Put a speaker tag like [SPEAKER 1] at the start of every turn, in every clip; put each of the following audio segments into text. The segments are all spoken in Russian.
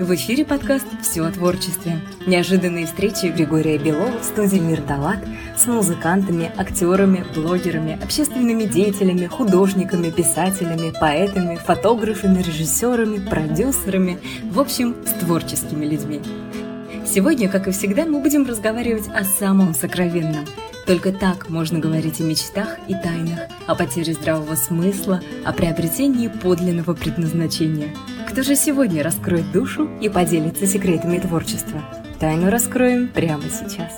[SPEAKER 1] В эфире подкаст «Все о творчестве». Неожиданные встречи Григория Белова в студии «Мир Далат» с музыкантами, актерами, блогерами, общественными деятелями, художниками, писателями, поэтами, фотографами, режиссерами, продюсерами, в общем, с творческими людьми. Сегодня, как и всегда, мы будем разговаривать о самом сокровенном. Только так можно говорить о мечтах и тайнах, о потере здравого смысла, о приобретении подлинного предназначения – кто же сегодня раскроет душу и поделится секретами творчества? Тайну раскроем прямо сейчас.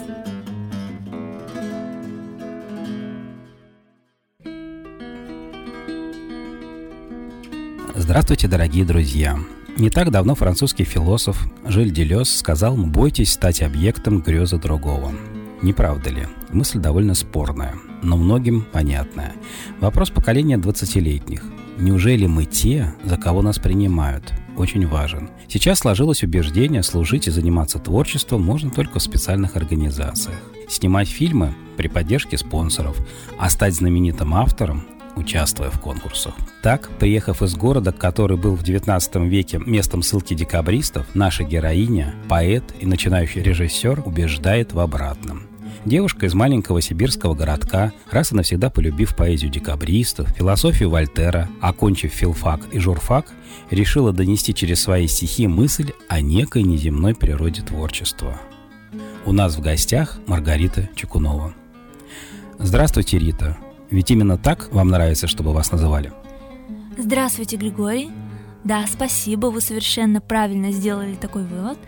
[SPEAKER 2] Здравствуйте, дорогие друзья! Не так давно французский философ Жиль Делес сказал «Бойтесь стать объектом грезы другого». Не правда ли? Мысль довольно спорная, но многим понятная. Вопрос поколения 20-летних – Неужели мы те, за кого нас принимают? Очень важен. Сейчас сложилось убеждение, служить и заниматься творчеством можно только в специальных организациях. Снимать фильмы при поддержке спонсоров, а стать знаменитым автором участвуя в конкурсах. Так, приехав из города, который был в 19 веке местом ссылки декабристов, наша героиня, поэт и начинающий режиссер убеждает в обратном. Девушка из маленького сибирского городка, раз и навсегда полюбив поэзию декабристов, философию Вольтера, окончив филфак и журфак, решила донести через свои стихи мысль о некой неземной природе творчества. У нас в гостях Маргарита Чекунова. Здравствуйте, Рита. Ведь именно так вам нравится, чтобы вас называли?
[SPEAKER 3] Здравствуйте, Григорий. Да, спасибо, вы совершенно правильно сделали такой вывод.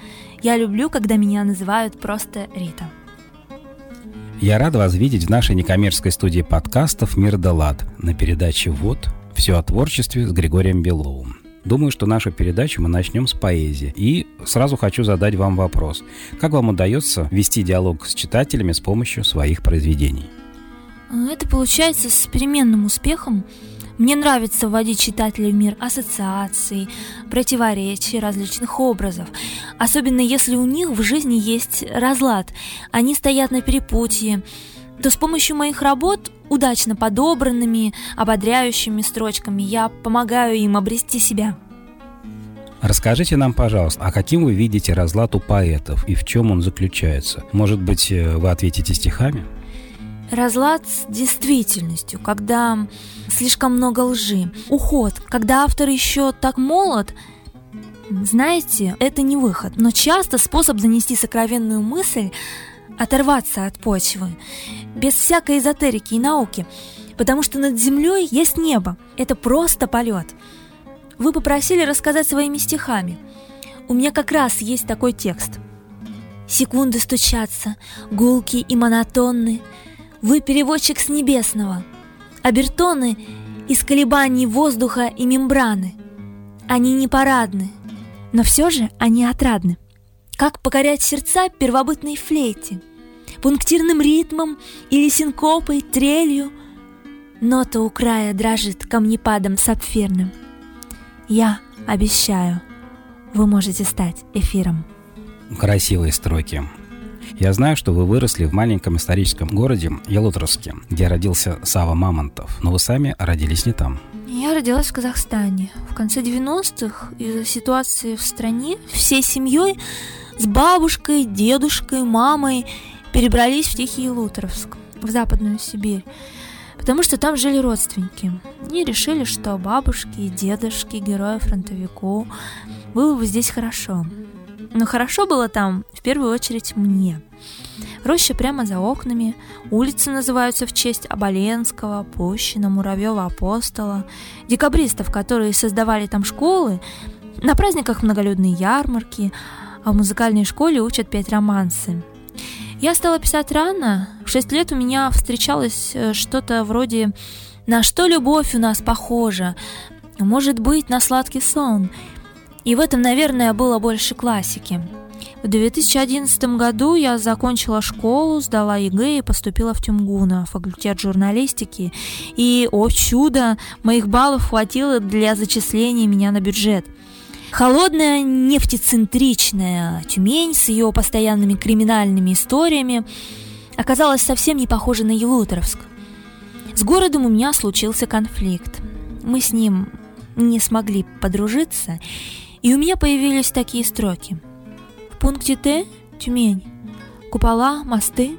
[SPEAKER 3] Я люблю, когда меня называют просто Рита.
[SPEAKER 2] Я рад вас видеть в нашей некоммерческой студии подкастов «Мир да лад» на передаче «Вот. Все о творчестве» с Григорием Беловым. Думаю, что нашу передачу мы начнем с поэзии. И сразу хочу задать вам вопрос. Как вам удается вести диалог с читателями с помощью своих произведений?
[SPEAKER 3] Это получается с переменным успехом. Мне нравится вводить читателей в мир ассоциаций, противоречий, различных образов. Особенно если у них в жизни есть разлад, они стоят на перепутье, то с помощью моих работ, удачно подобранными, ободряющими строчками, я помогаю им обрести себя.
[SPEAKER 2] Расскажите нам, пожалуйста, а каким вы видите разлад у поэтов и в чем он заключается? Может быть, э, вы ответите стихами?
[SPEAKER 3] Разлад с действительностью, когда слишком много лжи. Уход, когда автор еще так молод, знаете, это не выход, но часто способ занести сокровенную мысль оторваться от почвы, без всякой эзотерики и науки, потому что над землей есть небо, это просто полет. Вы попросили рассказать своими стихами. У меня как раз есть такой текст. Секунды стучатся, гулки и монотонны, вы переводчик с небесного. Обертоны из колебаний воздуха и мембраны. Они не парадны, но все же они отрадны. Как покорять сердца первобытной флейте, пунктирным ритмом или синкопой, трелью. Нота у края дрожит камнепадом сапфирным. Я обещаю, вы можете стать эфиром.
[SPEAKER 2] Красивые строки. Я знаю, что вы выросли в маленьком историческом городе Ялуторовске, где родился Сава Мамонтов, но вы сами родились не там.
[SPEAKER 3] Я родилась в Казахстане. В конце 90-х из-за ситуации в стране всей семьей с бабушкой, дедушкой, мамой перебрались в Тихий Ялуторовск, в Западную Сибирь, потому что там жили родственники. И решили, что бабушки и дедушки, герои фронтовику, было бы здесь хорошо. Но хорошо было там в первую очередь мне. Роща прямо за окнами, улицы называются в честь Оболенского, Пущина, Муравьева Апостола, декабристов, которые создавали там школы, на праздниках многолюдные ярмарки, а в музыкальной школе учат петь романсы. Я стала писать рано, в шесть лет у меня встречалось э, что-то вроде «На что любовь у нас похожа?» Может быть, на сладкий сон – и в этом, наверное, было больше классики. В 2011 году я закончила школу, сдала ЕГЭ и поступила в ТюмГУ на факультет журналистики. И, о чудо, моих баллов хватило для зачисления меня на бюджет. Холодная, нефтецентричная Тюмень с ее постоянными криминальными историями оказалась совсем не похожа на Ялуторовск. С городом у меня случился конфликт. Мы с ним не смогли подружиться, И у меня появились такие строки. В пункте Т – Тюмень. Купола, мосты.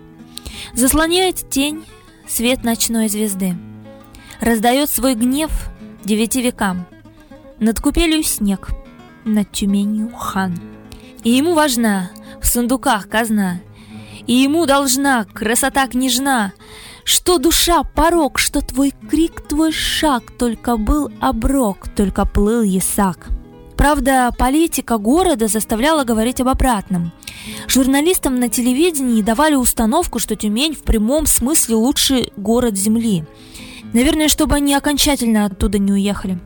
[SPEAKER 3] Заслоняет тень свет ночной звезды. Раздает свой гнев девяти векам. Над купелью снег, над Тюменью хан. И ему важна в сундуках казна, И ему должна красота княжна, Что душа порог, что твой крик, твой шаг Только был оброк, только плыл ясак. Правда, политика города заставляла говорить об обратном. Журналистам на телевидении давали установку, что Тюмень в прямом смысле лучший город Земли. Наверное, чтобы они окончательно оттуда не уехали.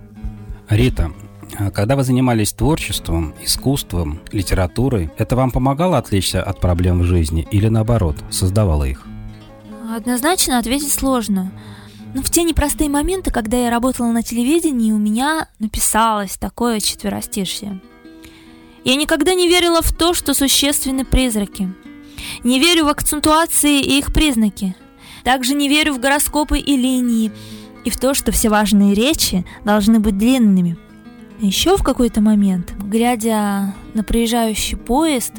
[SPEAKER 2] Рита, а когда вы занимались творчеством, искусством, литературой, это вам помогало отвлечься от проблем в жизни или наоборот, создавало их?
[SPEAKER 3] Однозначно ответить сложно. Но в те непростые моменты, когда я работала на телевидении, у меня написалось такое четверостишье. Я никогда не верила в то, что существенны призраки. Не верю в акцентуации и их признаки. Также не верю в гороскопы и линии, и в то, что все важные речи должны быть длинными – еще в какой-то момент, глядя на проезжающий поезд,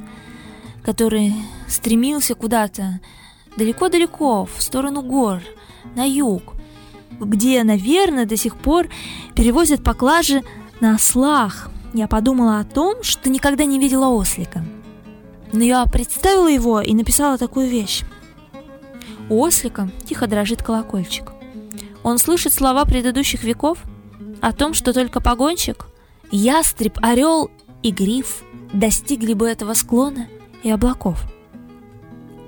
[SPEAKER 3] который стремился куда-то далеко-далеко, в сторону гор, на юг, где, наверное, до сих пор перевозят поклажи на ослах, я подумала о том, что никогда не видела ослика. Но я представила его и написала такую вещь. У ослика тихо дрожит колокольчик. Он слышит слова предыдущих веков о том, что только погонщик Ястреб, орел и гриф достигли бы этого склона и облаков.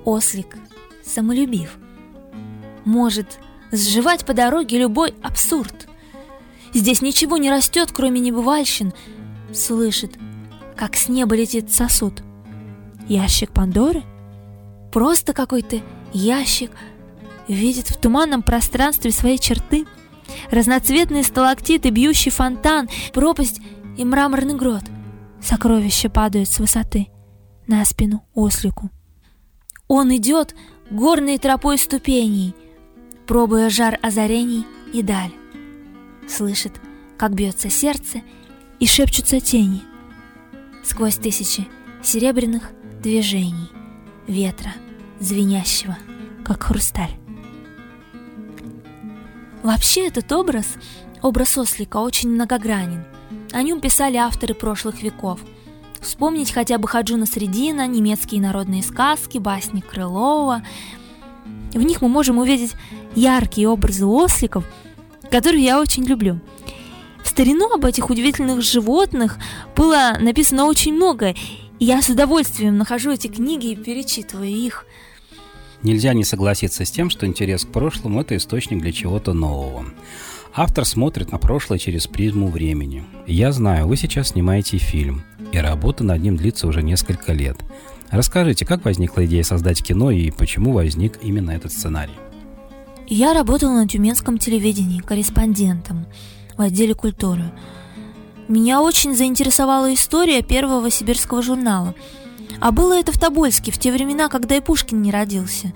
[SPEAKER 3] Ослик, самолюбив, может сживать по дороге любой абсурд. Здесь ничего не растет, кроме небывальщин. Слышит, как с неба летит сосуд. Ящик Пандоры? Просто какой-то ящик видит в туманном пространстве свои черты – разноцветные сталактиты, бьющий фонтан, пропасть и мраморный грот. Сокровища падают с высоты на спину ослику. Он идет горной тропой ступеней, пробуя жар озарений и даль. Слышит, как бьется сердце и шепчутся тени сквозь тысячи серебряных движений ветра, звенящего, как хрусталь. Вообще этот образ, образ ослика, очень многогранен. О нем писали авторы прошлых веков. Вспомнить хотя бы Хаджуна Средина, немецкие народные сказки, басни Крылова. В них мы можем увидеть яркие образы осликов, которые я очень люблю. В старину об этих удивительных животных было написано очень много, и я с удовольствием нахожу эти книги и перечитываю их –
[SPEAKER 2] Нельзя не согласиться с тем, что интерес к прошлому – это источник для чего-то нового. Автор смотрит на прошлое через призму времени. Я знаю, вы сейчас снимаете фильм, и работа над ним длится уже несколько лет. Расскажите, как возникла идея создать кино и почему возник именно этот сценарий?
[SPEAKER 3] Я работала на тюменском телевидении корреспондентом в отделе культуры. Меня очень заинтересовала история первого сибирского журнала – а было это в Тобольске, в те времена, когда и Пушкин не родился.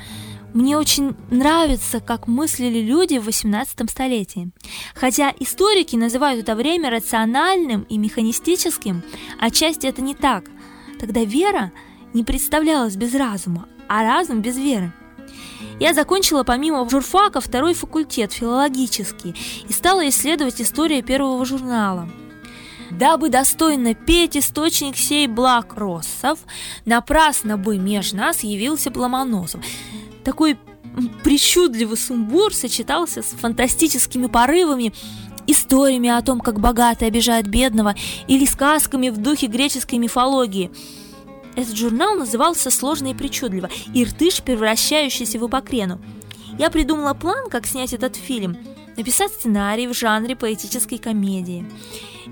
[SPEAKER 3] Мне очень нравится, как мыслили люди в 18 столетии. Хотя историки называют это время рациональным и механистическим, отчасти это не так. Тогда вера не представлялась без разума, а разум без веры. Я закончила помимо журфака второй факультет, филологический, и стала исследовать историю первого журнала – дабы достойно петь источник сей благ россов, напрасно бы меж нас явился Пломоносов. Такой причудливый сумбур сочетался с фантастическими порывами, историями о том, как богатый обижает бедного, или сказками в духе греческой мифологии. Этот журнал назывался «Сложно и причудливо» «Иртыш, превращающийся в Ипокрену». Я придумала план, как снять этот фильм, написать сценарий в жанре поэтической комедии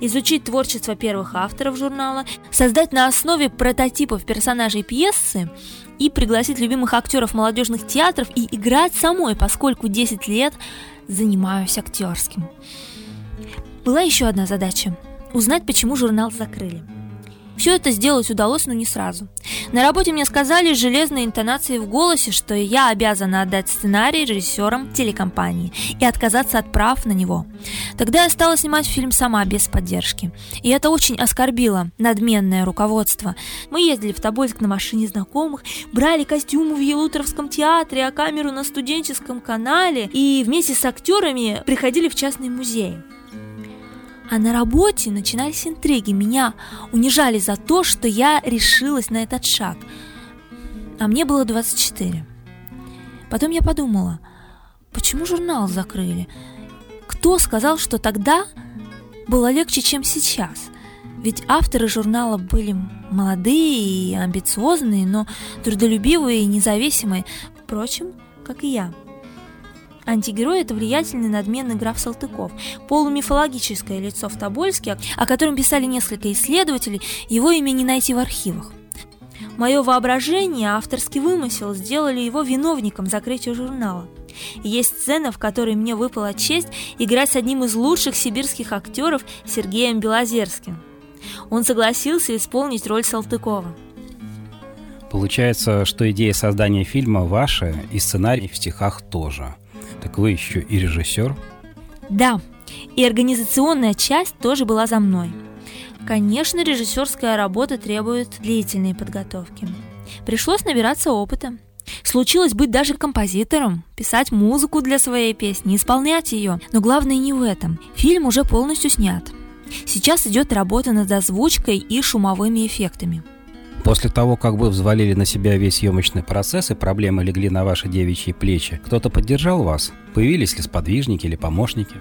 [SPEAKER 3] изучить творчество первых авторов журнала, создать на основе прототипов персонажей пьесы и пригласить любимых актеров молодежных театров и играть самой, поскольку 10 лет занимаюсь актерским. Была еще одна задача – узнать, почему журнал закрыли. Все это сделать удалось, но не сразу. На работе мне сказали с железной интонацией в голосе, что я обязана отдать сценарий режиссерам телекомпании и отказаться от прав на него. Тогда я стала снимать фильм сама, без поддержки. И это очень оскорбило надменное руководство. Мы ездили в Тобольск на машине знакомых, брали костюмы в Елуторовском театре, а камеру на студенческом канале и вместе с актерами приходили в частный музей. А на работе начинались интриги. Меня унижали за то, что я решилась на этот шаг. А мне было 24. Потом я подумала, почему журнал закрыли? Кто сказал, что тогда было легче, чем сейчас? Ведь авторы журнала были молодые и амбициозные, но трудолюбивые и независимые, впрочем, как и я. Антигерой – это влиятельный надменный граф Салтыков, полумифологическое лицо в Тобольске, о котором писали несколько исследователей, его имя не найти в архивах. Мое воображение, авторский вымысел сделали его виновником закрытия журнала. есть сцена, в которой мне выпала честь играть с одним из лучших сибирских актеров Сергеем Белозерским. Он согласился исполнить роль Салтыкова.
[SPEAKER 2] Получается, что идея создания фильма ваша и сценарий в стихах тоже – так вы еще и режиссер?
[SPEAKER 3] Да, и организационная часть тоже была за мной. Конечно, режиссерская работа требует длительной подготовки. Пришлось набираться опыта. Случилось быть даже композитором, писать музыку для своей песни, исполнять ее. Но главное не в этом. Фильм уже полностью снят. Сейчас идет работа над озвучкой и шумовыми эффектами.
[SPEAKER 2] После того, как вы взвалили на себя весь съемочный процесс и проблемы легли на ваши девичьи плечи, кто-то поддержал вас? Появились ли сподвижники или помощники?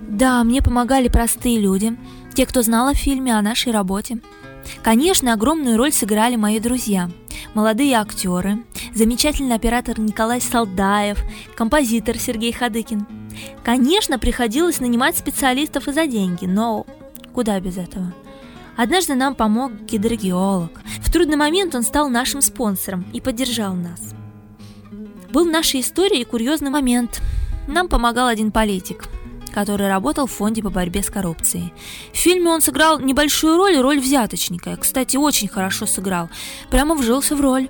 [SPEAKER 3] Да, мне помогали простые люди, те, кто знал о фильме, о нашей работе. Конечно, огромную роль сыграли мои друзья, молодые актеры, замечательный оператор Николай Солдаев, композитор Сергей Хадыкин. Конечно, приходилось нанимать специалистов и за деньги, но куда без этого? Однажды нам помог гидрогеолог. В трудный момент он стал нашим спонсором и поддержал нас. Был в нашей истории курьезный момент. Нам помогал один политик, который работал в фонде по борьбе с коррупцией. В фильме он сыграл небольшую роль, роль взяточника. Кстати, очень хорошо сыграл. Прямо вжился в роль.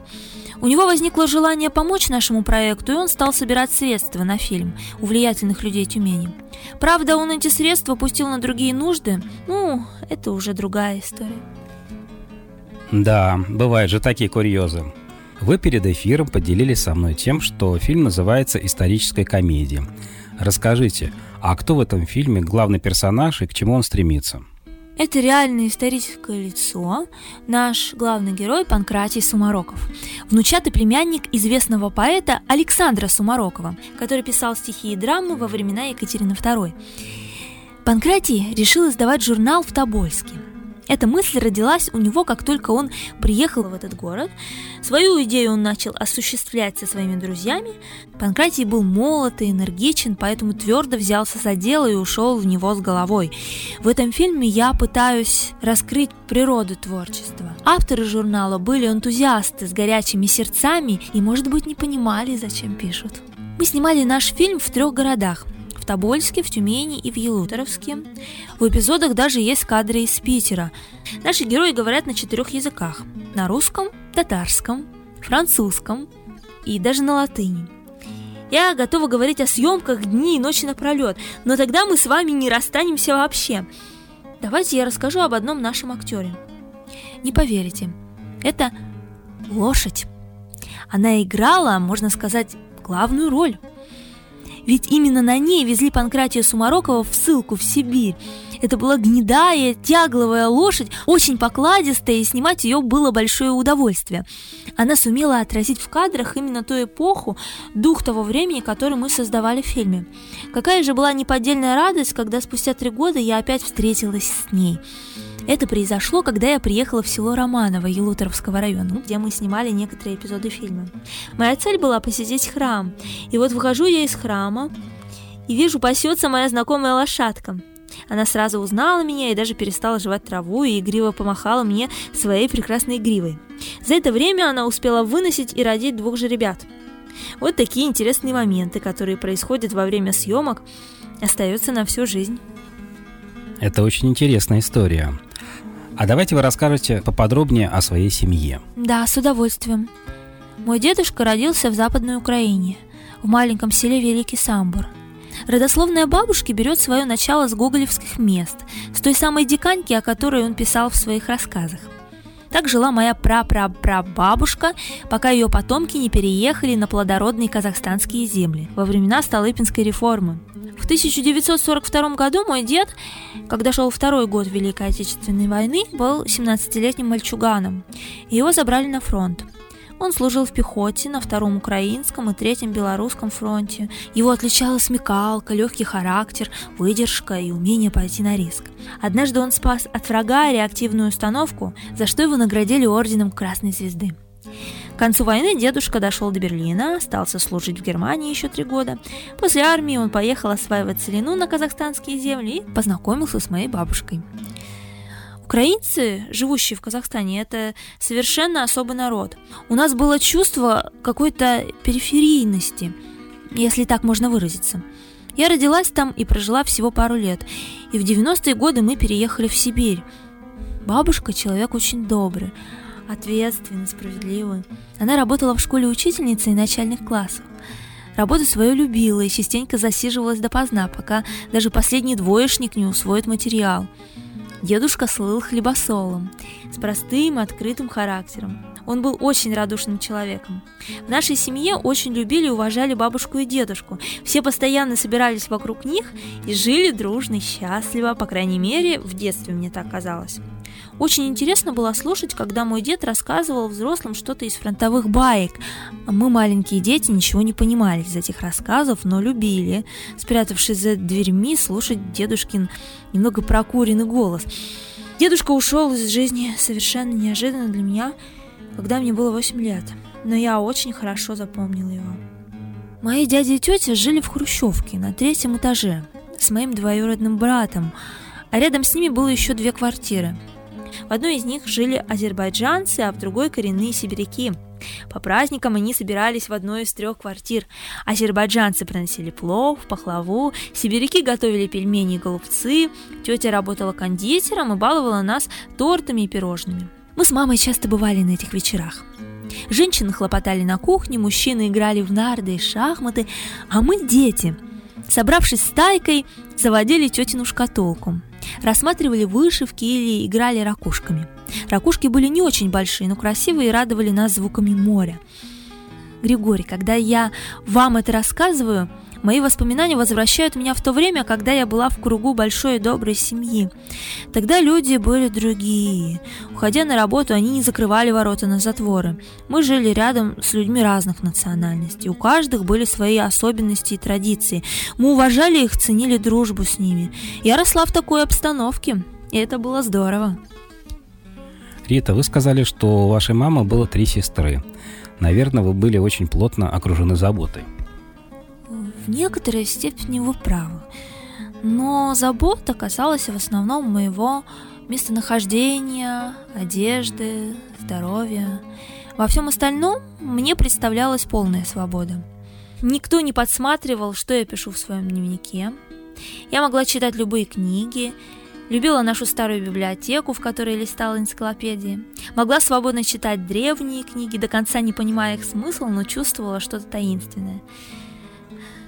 [SPEAKER 3] У него возникло желание помочь нашему проекту, и он стал собирать средства на фильм у влиятельных людей Тюмени. Правда, он эти средства пустил на другие нужды. Ну, это уже другая история.
[SPEAKER 2] Да, бывают же такие курьезы. Вы перед эфиром поделились со мной тем, что фильм называется «Историческая комедия». Расскажите, а кто в этом фильме главный персонаж и к чему он стремится?
[SPEAKER 3] Это реальное историческое лицо, наш главный герой Панкратий Сумароков, внучатый племянник известного поэта Александра Сумарокова, который писал стихи и драмы во времена Екатерины II. Панкратий решил издавать журнал в Тобольске – эта мысль родилась у него, как только он приехал в этот город. Свою идею он начал осуществлять со своими друзьями. Панкратий был молод и энергичен, поэтому твердо взялся за дело и ушел в него с головой. В этом фильме я пытаюсь раскрыть природу творчества. Авторы журнала были энтузиасты с горячими сердцами и, может быть, не понимали, зачем пишут. Мы снимали наш фильм в трех городах Тобольске, в Тюмени и в Елуторовске. В эпизодах даже есть кадры из Питера. Наши герои говорят на четырех языках. На русском, татарском, французском и даже на латыни. Я готова говорить о съемках дни и ночи напролет, но тогда мы с вами не расстанемся вообще. Давайте я расскажу об одном нашем актере. Не поверите, это лошадь. Она играла, можно сказать, главную роль. Ведь именно на ней везли Панкратия Сумарокова в ссылку в Сибирь. Это была гнедая, тягловая лошадь, очень покладистая, и снимать ее было большое удовольствие. Она сумела отразить в кадрах именно ту эпоху, дух того времени, который мы создавали в фильме. Какая же была неподдельная радость, когда спустя три года я опять встретилась с ней. Это произошло, когда я приехала в село Романово Елуторовского района, где мы снимали некоторые эпизоды фильма. Моя цель была посетить храм. И вот выхожу я из храма и вижу, пасется моя знакомая лошадка. Она сразу узнала меня и даже перестала жевать траву и игриво помахала мне своей прекрасной гривой. За это время она успела выносить и родить двух же ребят. Вот такие интересные моменты, которые происходят во время съемок, остаются на всю жизнь.
[SPEAKER 2] Это очень интересная история. А давайте вы расскажете поподробнее о своей семье.
[SPEAKER 3] Да, с удовольствием. Мой дедушка родился в Западной Украине, в маленьком селе Великий Самбур. Родословная бабушки берет свое начало с гоголевских мест, с той самой диканьки, о которой он писал в своих рассказах. Так жила моя прапрапрабабушка, пока ее потомки не переехали на плодородные казахстанские земли во времена Столыпинской реформы. В 1942 году мой дед, когда шел второй год Великой Отечественной войны, был 17-летним мальчуганом, его забрали на фронт – он служил в пехоте на Втором Украинском и Третьем Белорусском фронте. Его отличала смекалка, легкий характер, выдержка и умение пойти на риск. Однажды он спас от врага реактивную установку, за что его наградили орденом Красной Звезды. К концу войны дедушка дошел до Берлина, остался служить в Германии еще три года. После армии он поехал осваивать целину на казахстанские земли и познакомился с моей бабушкой. Украинцы, живущие в Казахстане, это совершенно особый народ. У нас было чувство какой-то периферийности, если так можно выразиться. Я родилась там и прожила всего пару лет, и в 90-е годы мы переехали в Сибирь. Бабушка человек очень добрый, ответственный, справедливый. Она работала в школе учительницей начальных классов. Работу свою любила и частенько засиживалась допоздна, пока даже последний двоечник не усвоит материал – Дедушка слыл хлебосолом, с простым, открытым характером. Он был очень радушным человеком. В нашей семье очень любили и уважали бабушку и дедушку. Все постоянно собирались вокруг них и жили дружно и счастливо, по крайней мере, в детстве мне так казалось. Очень интересно было слушать, когда мой дед рассказывал взрослым что-то из фронтовых баек. Мы, маленькие дети, ничего не понимали из этих рассказов, но любили, спрятавшись за дверьми, слушать дедушкин немного прокуренный голос. Дедушка ушел из жизни совершенно неожиданно для меня, когда мне было 8 лет, но я очень хорошо запомнила его. Мои дяди и тетя жили в Хрущевке на третьем этаже с моим двоюродным братом, а рядом с ними было еще две квартиры – в одной из них жили азербайджанцы, а в другой коренные сибиряки. По праздникам они собирались в одной из трех квартир. Азербайджанцы приносили плов, пахлаву, сибиряки готовили пельмени и голубцы, тетя работала кондитером и баловала нас тортами и пирожными. Мы с мамой часто бывали на этих вечерах. Женщины хлопотали на кухне, мужчины играли в нарды и шахматы, а мы, дети, собравшись с тайкой, заводили тетину шкатулку – рассматривали вышивки или играли ракушками. Ракушки были не очень большие, но красивые и радовали нас звуками моря. Григорий, когда я вам это рассказываю, Мои воспоминания возвращают меня в то время, когда я была в кругу большой и доброй семьи. Тогда люди были другие. Уходя на работу, они не закрывали ворота на затворы. Мы жили рядом с людьми разных национальностей. У каждых были свои особенности и традиции. Мы уважали их, ценили дружбу с ними. Я росла в такой обстановке, и это было здорово.
[SPEAKER 2] Рита, вы сказали, что у вашей мамы было три сестры. Наверное, вы были очень плотно окружены заботой.
[SPEAKER 3] В некоторой степени вы правы. Но забота касалась в основном моего местонахождения, одежды, здоровья. Во всем остальном мне представлялась полная свобода. Никто не подсматривал, что я пишу в своем дневнике. Я могла читать любые книги, любила нашу старую библиотеку, в которой листала энциклопедии, могла свободно читать древние книги, до конца не понимая их смысл, но чувствовала что-то таинственное.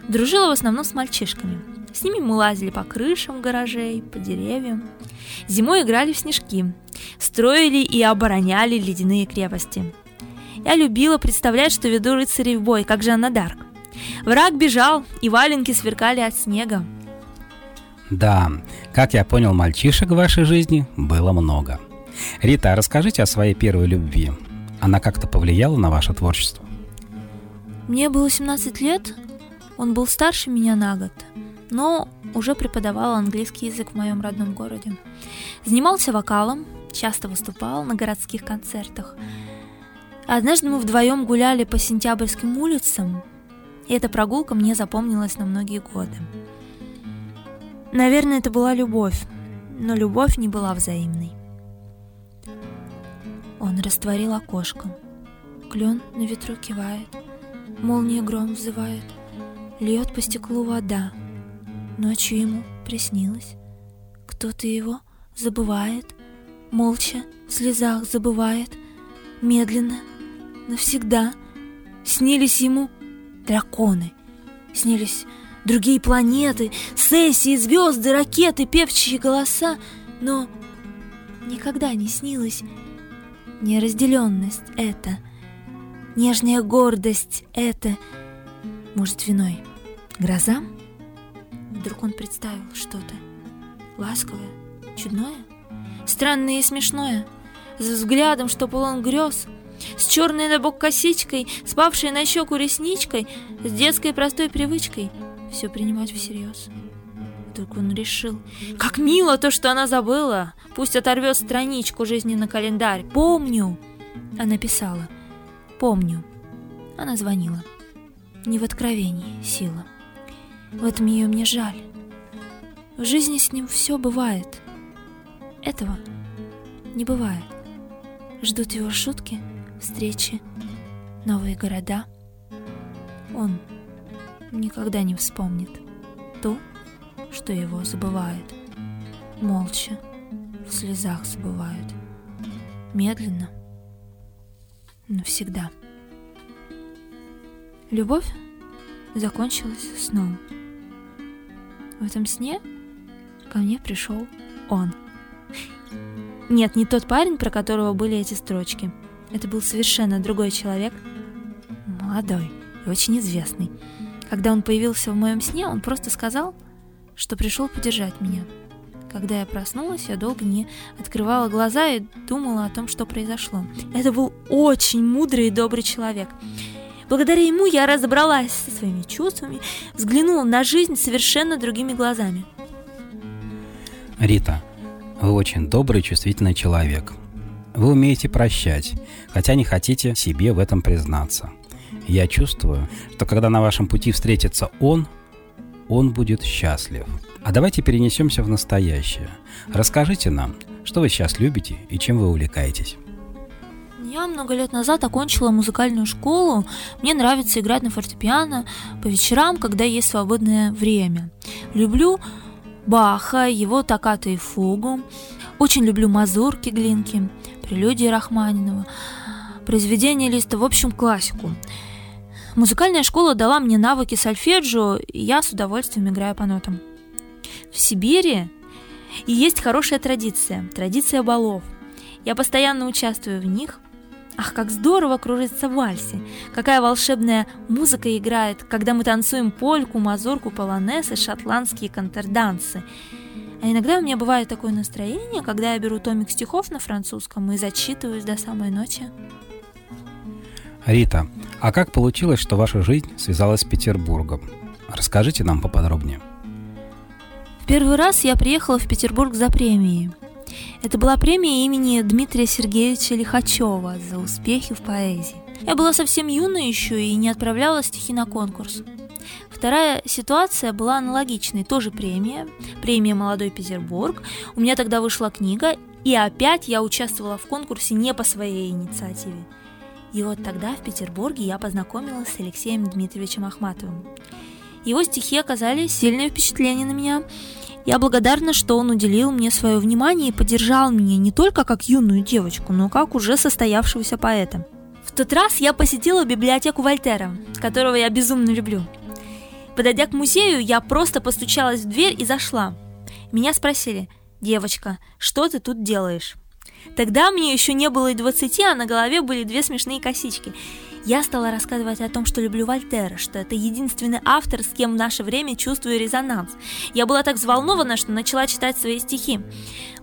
[SPEAKER 3] Дружила в основном с мальчишками. С ними мы лазили по крышам гаражей, по деревьям. Зимой играли в снежки, строили и обороняли ледяные крепости. Я любила представлять, что веду рыцарей в бой, как Жанна Дарк. Враг бежал, и валенки сверкали от снега.
[SPEAKER 2] Да, как я понял, мальчишек в вашей жизни было много. Рита, расскажите о своей первой любви. Она как-то повлияла на ваше творчество?
[SPEAKER 3] Мне было 17 лет, он был старше меня на год, но уже преподавал английский язык в моем родном городе. Занимался вокалом, часто выступал на городских концертах. Однажды мы вдвоем гуляли по сентябрьским улицам, и эта прогулка мне запомнилась на многие годы. Наверное, это была любовь, но любовь не была взаимной. Он растворил окошко. Клен на ветру кивает, молния гром взывает — льет по стеклу вода. Ночью ему приснилось. Кто-то его забывает, молча, в слезах забывает, медленно, навсегда. Снились ему драконы, снились другие планеты, сессии, звезды, ракеты, певчие голоса, но никогда не снилась неразделенность это, нежная гордость это, может, виной грозам? Вдруг он представил что-то ласковое, чудное, странное и смешное, с взглядом, что полон грез, с черной на бок косичкой, спавшей на щеку ресничкой, с детской простой привычкой все принимать всерьез. Вдруг он решил, как мило то, что она забыла, пусть оторвет страничку жизни на календарь. Помню, она писала, помню. Она звонила. Не в откровении сила. В этом ее мне жаль. В жизни с ним все бывает. Этого не бывает. Ждут его шутки, встречи, новые города. Он никогда не вспомнит то, что его забывает. Молча, в слезах забывают. Медленно, навсегда. Любовь закончилась сном. В этом сне ко мне пришел он. Нет, не тот парень, про которого были эти строчки. Это был совершенно другой человек, молодой и очень известный. Когда он появился в моем сне, он просто сказал, что пришел поддержать меня. Когда я проснулась, я долго не открывала глаза и думала о том, что произошло. Это был очень мудрый и добрый человек. Благодаря ему я разобралась со своими чувствами, взглянула на жизнь совершенно другими глазами.
[SPEAKER 2] Рита, вы очень добрый, чувствительный человек. Вы умеете прощать, хотя не хотите себе в этом признаться. Я чувствую, что когда на вашем пути встретится он, он будет счастлив. А давайте перенесемся в настоящее. Расскажите нам, что вы сейчас любите и чем вы увлекаетесь.
[SPEAKER 3] Я много лет назад окончила музыкальную школу. Мне нравится играть на фортепиано по вечерам, когда есть свободное время. Люблю Баха, его токкато и фугу. Очень люблю мазурки Глинки, прелюдии Рахманинова, произведения Листа, в общем, классику. Музыкальная школа дала мне навыки сольфеджио, и я с удовольствием играю по нотам. В Сибири и есть хорошая традиция, традиция балов. Я постоянно участвую в них, Ах, как здорово кружиться в вальсе! Какая волшебная музыка играет, когда мы танцуем польку, мазурку, полонез и шотландские контрдансы. А иногда у меня бывает такое настроение, когда я беру томик стихов на французском и зачитываюсь до самой ночи.
[SPEAKER 2] Рита, а как получилось, что ваша жизнь связалась с Петербургом? Расскажите нам поподробнее.
[SPEAKER 3] В первый раз я приехала в Петербург за премией – это была премия имени Дмитрия Сергеевича Лихачева за успехи в поэзии. Я была совсем юной еще и не отправляла стихи на конкурс. Вторая ситуация была аналогичной, тоже премия, премия «Молодой Петербург». У меня тогда вышла книга, и опять я участвовала в конкурсе не по своей инициативе. И вот тогда в Петербурге я познакомилась с Алексеем Дмитриевичем Ахматовым. Его стихи оказали сильное впечатление на меня, я благодарна, что он уделил мне свое внимание и поддержал меня не только как юную девочку, но как уже состоявшегося поэта. В тот раз я посетила библиотеку Вольтера, которого я безумно люблю. Подойдя к музею, я просто постучалась в дверь и зашла. Меня спросили, девочка, что ты тут делаешь? Тогда мне еще не было и двадцати, а на голове были две смешные косички. Я стала рассказывать о том, что люблю Вольтера, что это единственный автор, с кем в наше время чувствую резонанс. Я была так взволнована, что начала читать свои стихи.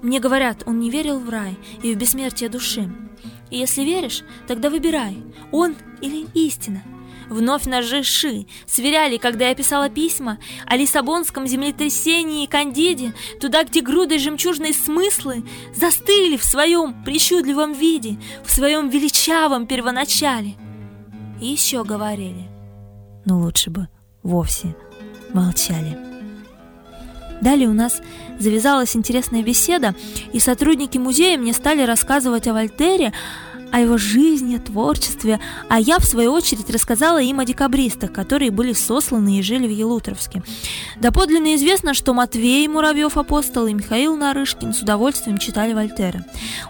[SPEAKER 3] Мне говорят, он не верил в рай и в бессмертие души. И если веришь, тогда выбирай, он или истина. Вновь ножи Ши сверяли, когда я писала письма о Лиссабонском землетрясении и Кандиде, туда, где груды жемчужные смыслы застыли в своем причудливом виде, в своем величавом первоначале. И еще говорили, но лучше бы вовсе молчали. Далее у нас завязалась интересная беседа, и сотрудники музея мне стали рассказывать о Вольтере, о его жизни, творчестве, а я, в свою очередь, рассказала им о декабристах, которые были сосланы и жили в Елутровске. Доподлинно известно, что Матвей Муравьев апостол и Михаил Нарышкин с удовольствием читали Вольтера.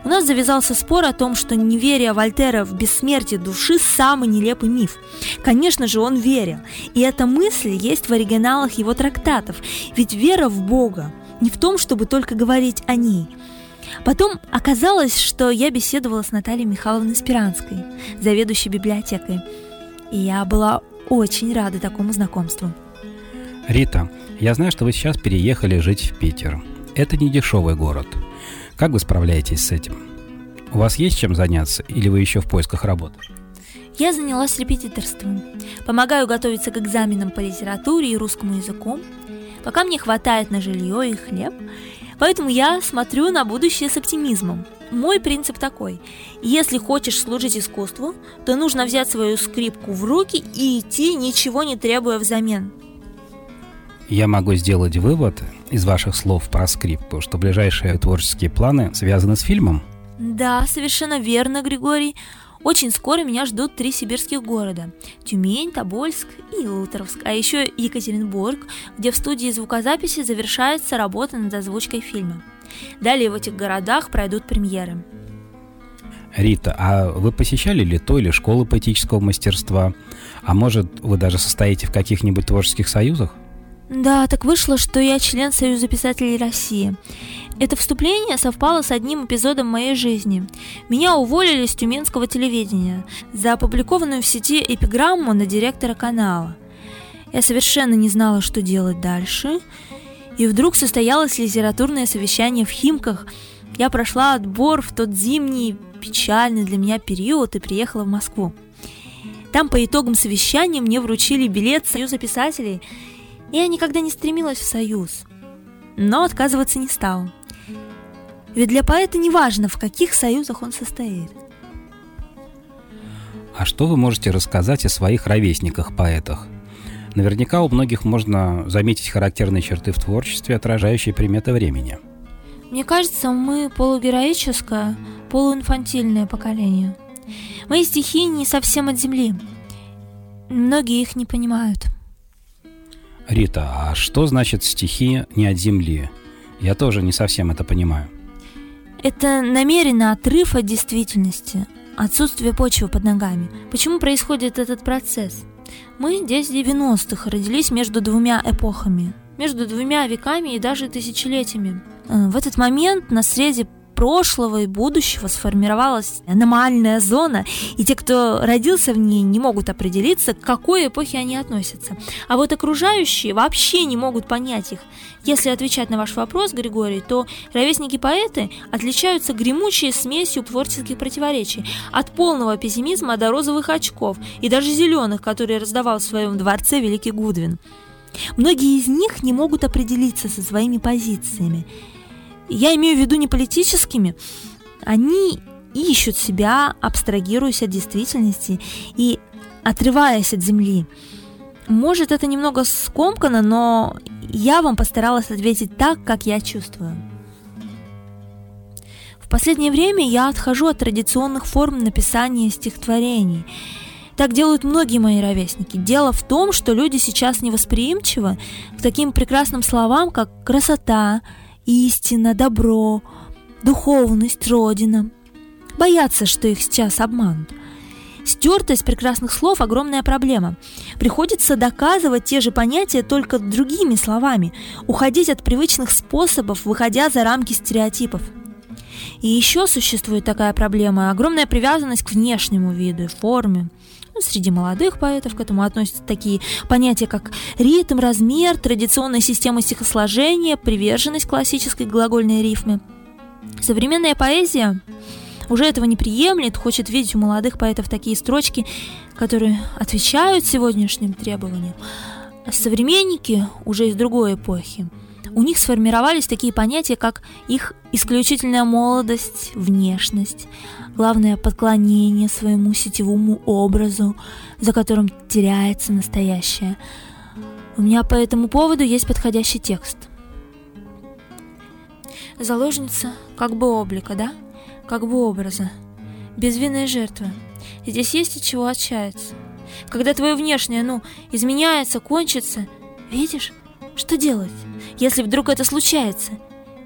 [SPEAKER 3] У нас завязался спор о том, что неверие Вольтера в бессмертие души – самый нелепый миф. Конечно же, он верил. И эта мысль есть в оригиналах его трактатов. Ведь вера в Бога не в том, чтобы только говорить о ней – Потом оказалось, что я беседовала с Натальей Михайловной Спиранской, заведующей библиотекой. И я была очень рада такому знакомству.
[SPEAKER 2] Рита, я знаю, что вы сейчас переехали жить в Питер. Это не дешевый город. Как вы справляетесь с этим? У вас есть чем заняться или вы еще в поисках работы?
[SPEAKER 3] Я занялась репетиторством. Помогаю готовиться к экзаменам по литературе и русскому языку. Пока мне хватает на жилье и хлеб, Поэтому я смотрю на будущее с оптимизмом. Мой принцип такой. Если хочешь служить искусству, то нужно взять свою скрипку в руки и идти, ничего не требуя взамен.
[SPEAKER 2] Я могу сделать вывод из ваших слов про скрипку, что ближайшие творческие планы связаны с фильмом?
[SPEAKER 3] Да, совершенно верно, Григорий. Очень скоро меня ждут три сибирских города – Тюмень, Тобольск и Илутровск, а еще Екатеринбург, где в студии звукозаписи завершается работа над озвучкой фильма. Далее в этих городах пройдут премьеры.
[SPEAKER 2] Рита, а вы посещали ли то или школы поэтического мастерства? А может, вы даже состоите в каких-нибудь творческих союзах?
[SPEAKER 3] Да, так вышло, что я член Союза писателей России. Это вступление совпало с одним эпизодом моей жизни. Меня уволили с тюменского телевидения за опубликованную в сети эпиграмму на директора канала. Я совершенно не знала, что делать дальше. И вдруг состоялось литературное совещание в Химках. Я прошла отбор в тот зимний, печальный для меня период и приехала в Москву. Там по итогам совещания мне вручили билет Союза писателей – я никогда не стремилась в союз, но отказываться не стала. Ведь для поэта не важно, в каких союзах он состоит.
[SPEAKER 2] А что вы можете рассказать о своих ровесниках-поэтах? Наверняка у многих можно заметить характерные черты в творчестве, отражающие приметы времени.
[SPEAKER 3] Мне кажется, мы полугероическое, полуинфантильное поколение. Мои стихи не совсем от земли. Многие их не понимают.
[SPEAKER 2] Рита, а что значит стихи не от земли? Я тоже не совсем это понимаю.
[SPEAKER 3] Это намеренно отрыв от действительности, отсутствие почвы под ногами. Почему происходит этот процесс? Мы здесь 90-х родились между двумя эпохами, между двумя веками и даже тысячелетиями. Э, в этот момент на среде прошлого и будущего сформировалась аномальная зона, и те, кто родился в ней, не могут определиться, к какой эпохе они относятся. А вот окружающие вообще не могут понять их. Если отвечать на ваш вопрос, Григорий, то ровесники-поэты отличаются гремучей смесью творческих противоречий, от полного пессимизма до розовых очков и даже зеленых, которые раздавал в своем дворце великий Гудвин. Многие из них не могут определиться со своими позициями я имею в виду не политическими, они ищут себя, абстрагируясь от действительности и отрываясь от земли. Может, это немного скомкано, но я вам постаралась ответить так, как я чувствую. В последнее время я отхожу от традиционных форм написания стихотворений. Так делают многие мои ровесники. Дело в том, что люди сейчас невосприимчивы к таким прекрасным словам, как красота, истина, добро, духовность, родина. Боятся, что их сейчас обманут. Стертость прекрасных слов – огромная проблема. Приходится доказывать те же понятия только другими словами, уходить от привычных способов, выходя за рамки стереотипов. И еще существует такая проблема – огромная привязанность к внешнему виду и форме. Ну, среди молодых поэтов к этому относятся такие понятия, как ритм, размер, традиционная система стихосложения, приверженность классической глагольной рифме. Современная поэзия уже этого не приемлет, хочет видеть у молодых поэтов такие строчки, которые отвечают сегодняшним требованиям. А современники уже из другой эпохи – у них сформировались такие понятия, как их исключительная молодость, внешность, главное поклонение своему сетевому образу, за которым теряется настоящее. У меня по этому поводу есть подходящий текст. Заложница как бы облика, да? Как бы образа. безвинная жертва. Здесь есть от чего отчаяться. Когда твое внешнее, ну, изменяется, кончится, видишь, что делать, если вдруг это случается?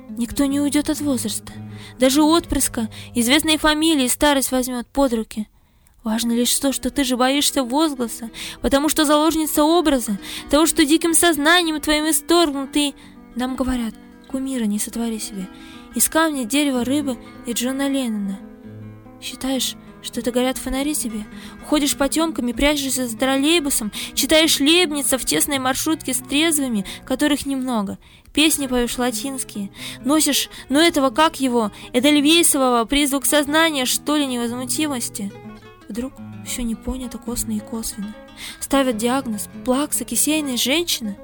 [SPEAKER 3] Никто не уйдет от возраста. Даже отпрыска, известные фамилии старость возьмет под руки. Важно лишь то, что ты же боишься возгласа, потому что заложница образа, того, что диким сознанием твоим исторгнутый, нам говорят, кумира не сотвори себе, из камня, дерева, рыбы и Джона Леннона. Считаешь, что это горят фонари тебе? Ходишь потемками, прячешься за троллейбусом, читаешь лебница в тесной маршрутке с трезвыми, которых немного. Песни поешь латинские. Носишь, но этого как его? Это Львейсового призвук сознания, что ли, невозмутимости? Вдруг все не понято косно и косвенно. Ставят диагноз «плакса, кисейная женщина».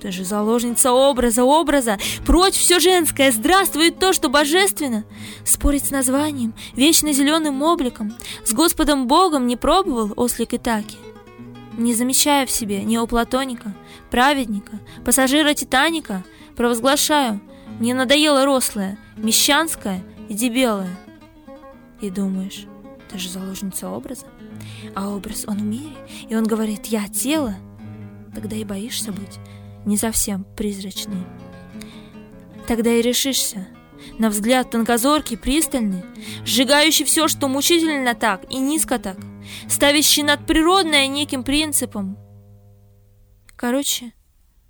[SPEAKER 3] Ты же заложница образа, образа. Прочь все женское, здравствует то, что божественно. Спорить с названием, вечно зеленым обликом, с Господом Богом не пробовал ослик Итаки. Не замечая в себе неоплатоника, праведника, пассажира Титаника, провозглашаю, мне надоело рослое, мещанское и дебелое. И думаешь, ты же заложница образа, а образ он в мире, и он говорит, я тело, тогда и боишься быть не совсем призрачный. Тогда и решишься, на взгляд тонкозоркий, пристальный, сжигающий все, что мучительно так и низко так, ставящий над природное неким принципом. Короче,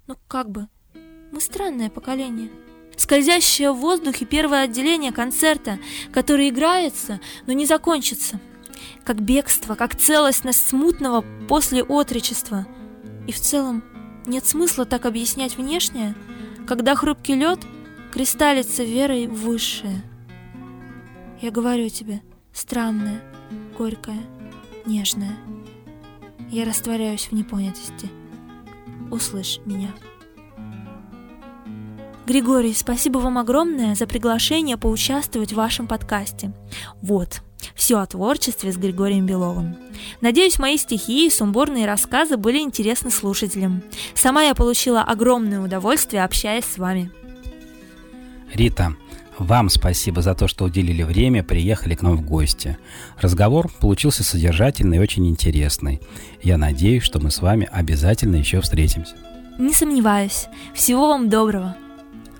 [SPEAKER 3] ну как бы, мы странное поколение. Скользящее в воздухе первое отделение концерта, которое играется, но не закончится. Как бегство, как целостность смутного после отречества. И в целом нет смысла так объяснять внешнее, когда хрупкий лед кристаллится верой высшее. Я говорю тебе, странное, горькое, нежное. Я растворяюсь в непонятости. Услышь меня. Григорий, спасибо вам огромное за приглашение поучаствовать в вашем подкасте. Вот, все о творчестве с Григорием Беловым. Надеюсь, мои стихи и сумбурные рассказы были интересны слушателям. Сама я получила огромное удовольствие, общаясь с вами.
[SPEAKER 2] Рита, вам спасибо за то, что уделили время, приехали к нам в гости. Разговор получился содержательный и очень интересный. Я надеюсь, что мы с вами обязательно еще встретимся.
[SPEAKER 3] Не сомневаюсь. Всего вам доброго.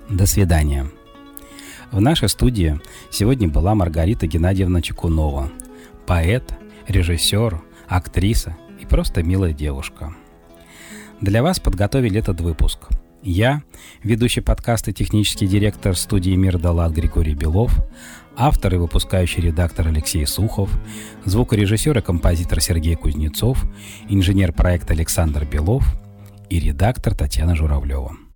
[SPEAKER 2] До свидания. В нашей студии сегодня была Маргарита Геннадьевна Чекунова, поэт, режиссер, актриса и просто милая девушка. Для вас подготовили этот выпуск. Я, ведущий подкаста технический директор студии «Мир Далат» Григорий Белов, автор и выпускающий редактор Алексей Сухов, звукорежиссер и композитор Сергей Кузнецов, инженер проекта Александр Белов и редактор Татьяна Журавлева.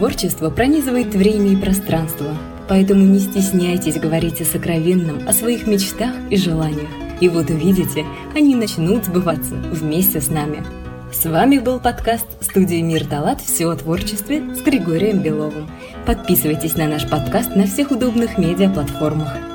[SPEAKER 1] Творчество пронизывает время и пространство, поэтому не стесняйтесь говорить о сокровенном, о своих мечтах и желаниях. И вот увидите, они начнут сбываться вместе с нами. С вами был подкаст студии «Мир Талат. Все о творчестве» с Григорием Беловым. Подписывайтесь на наш подкаст на всех удобных медиаплатформах.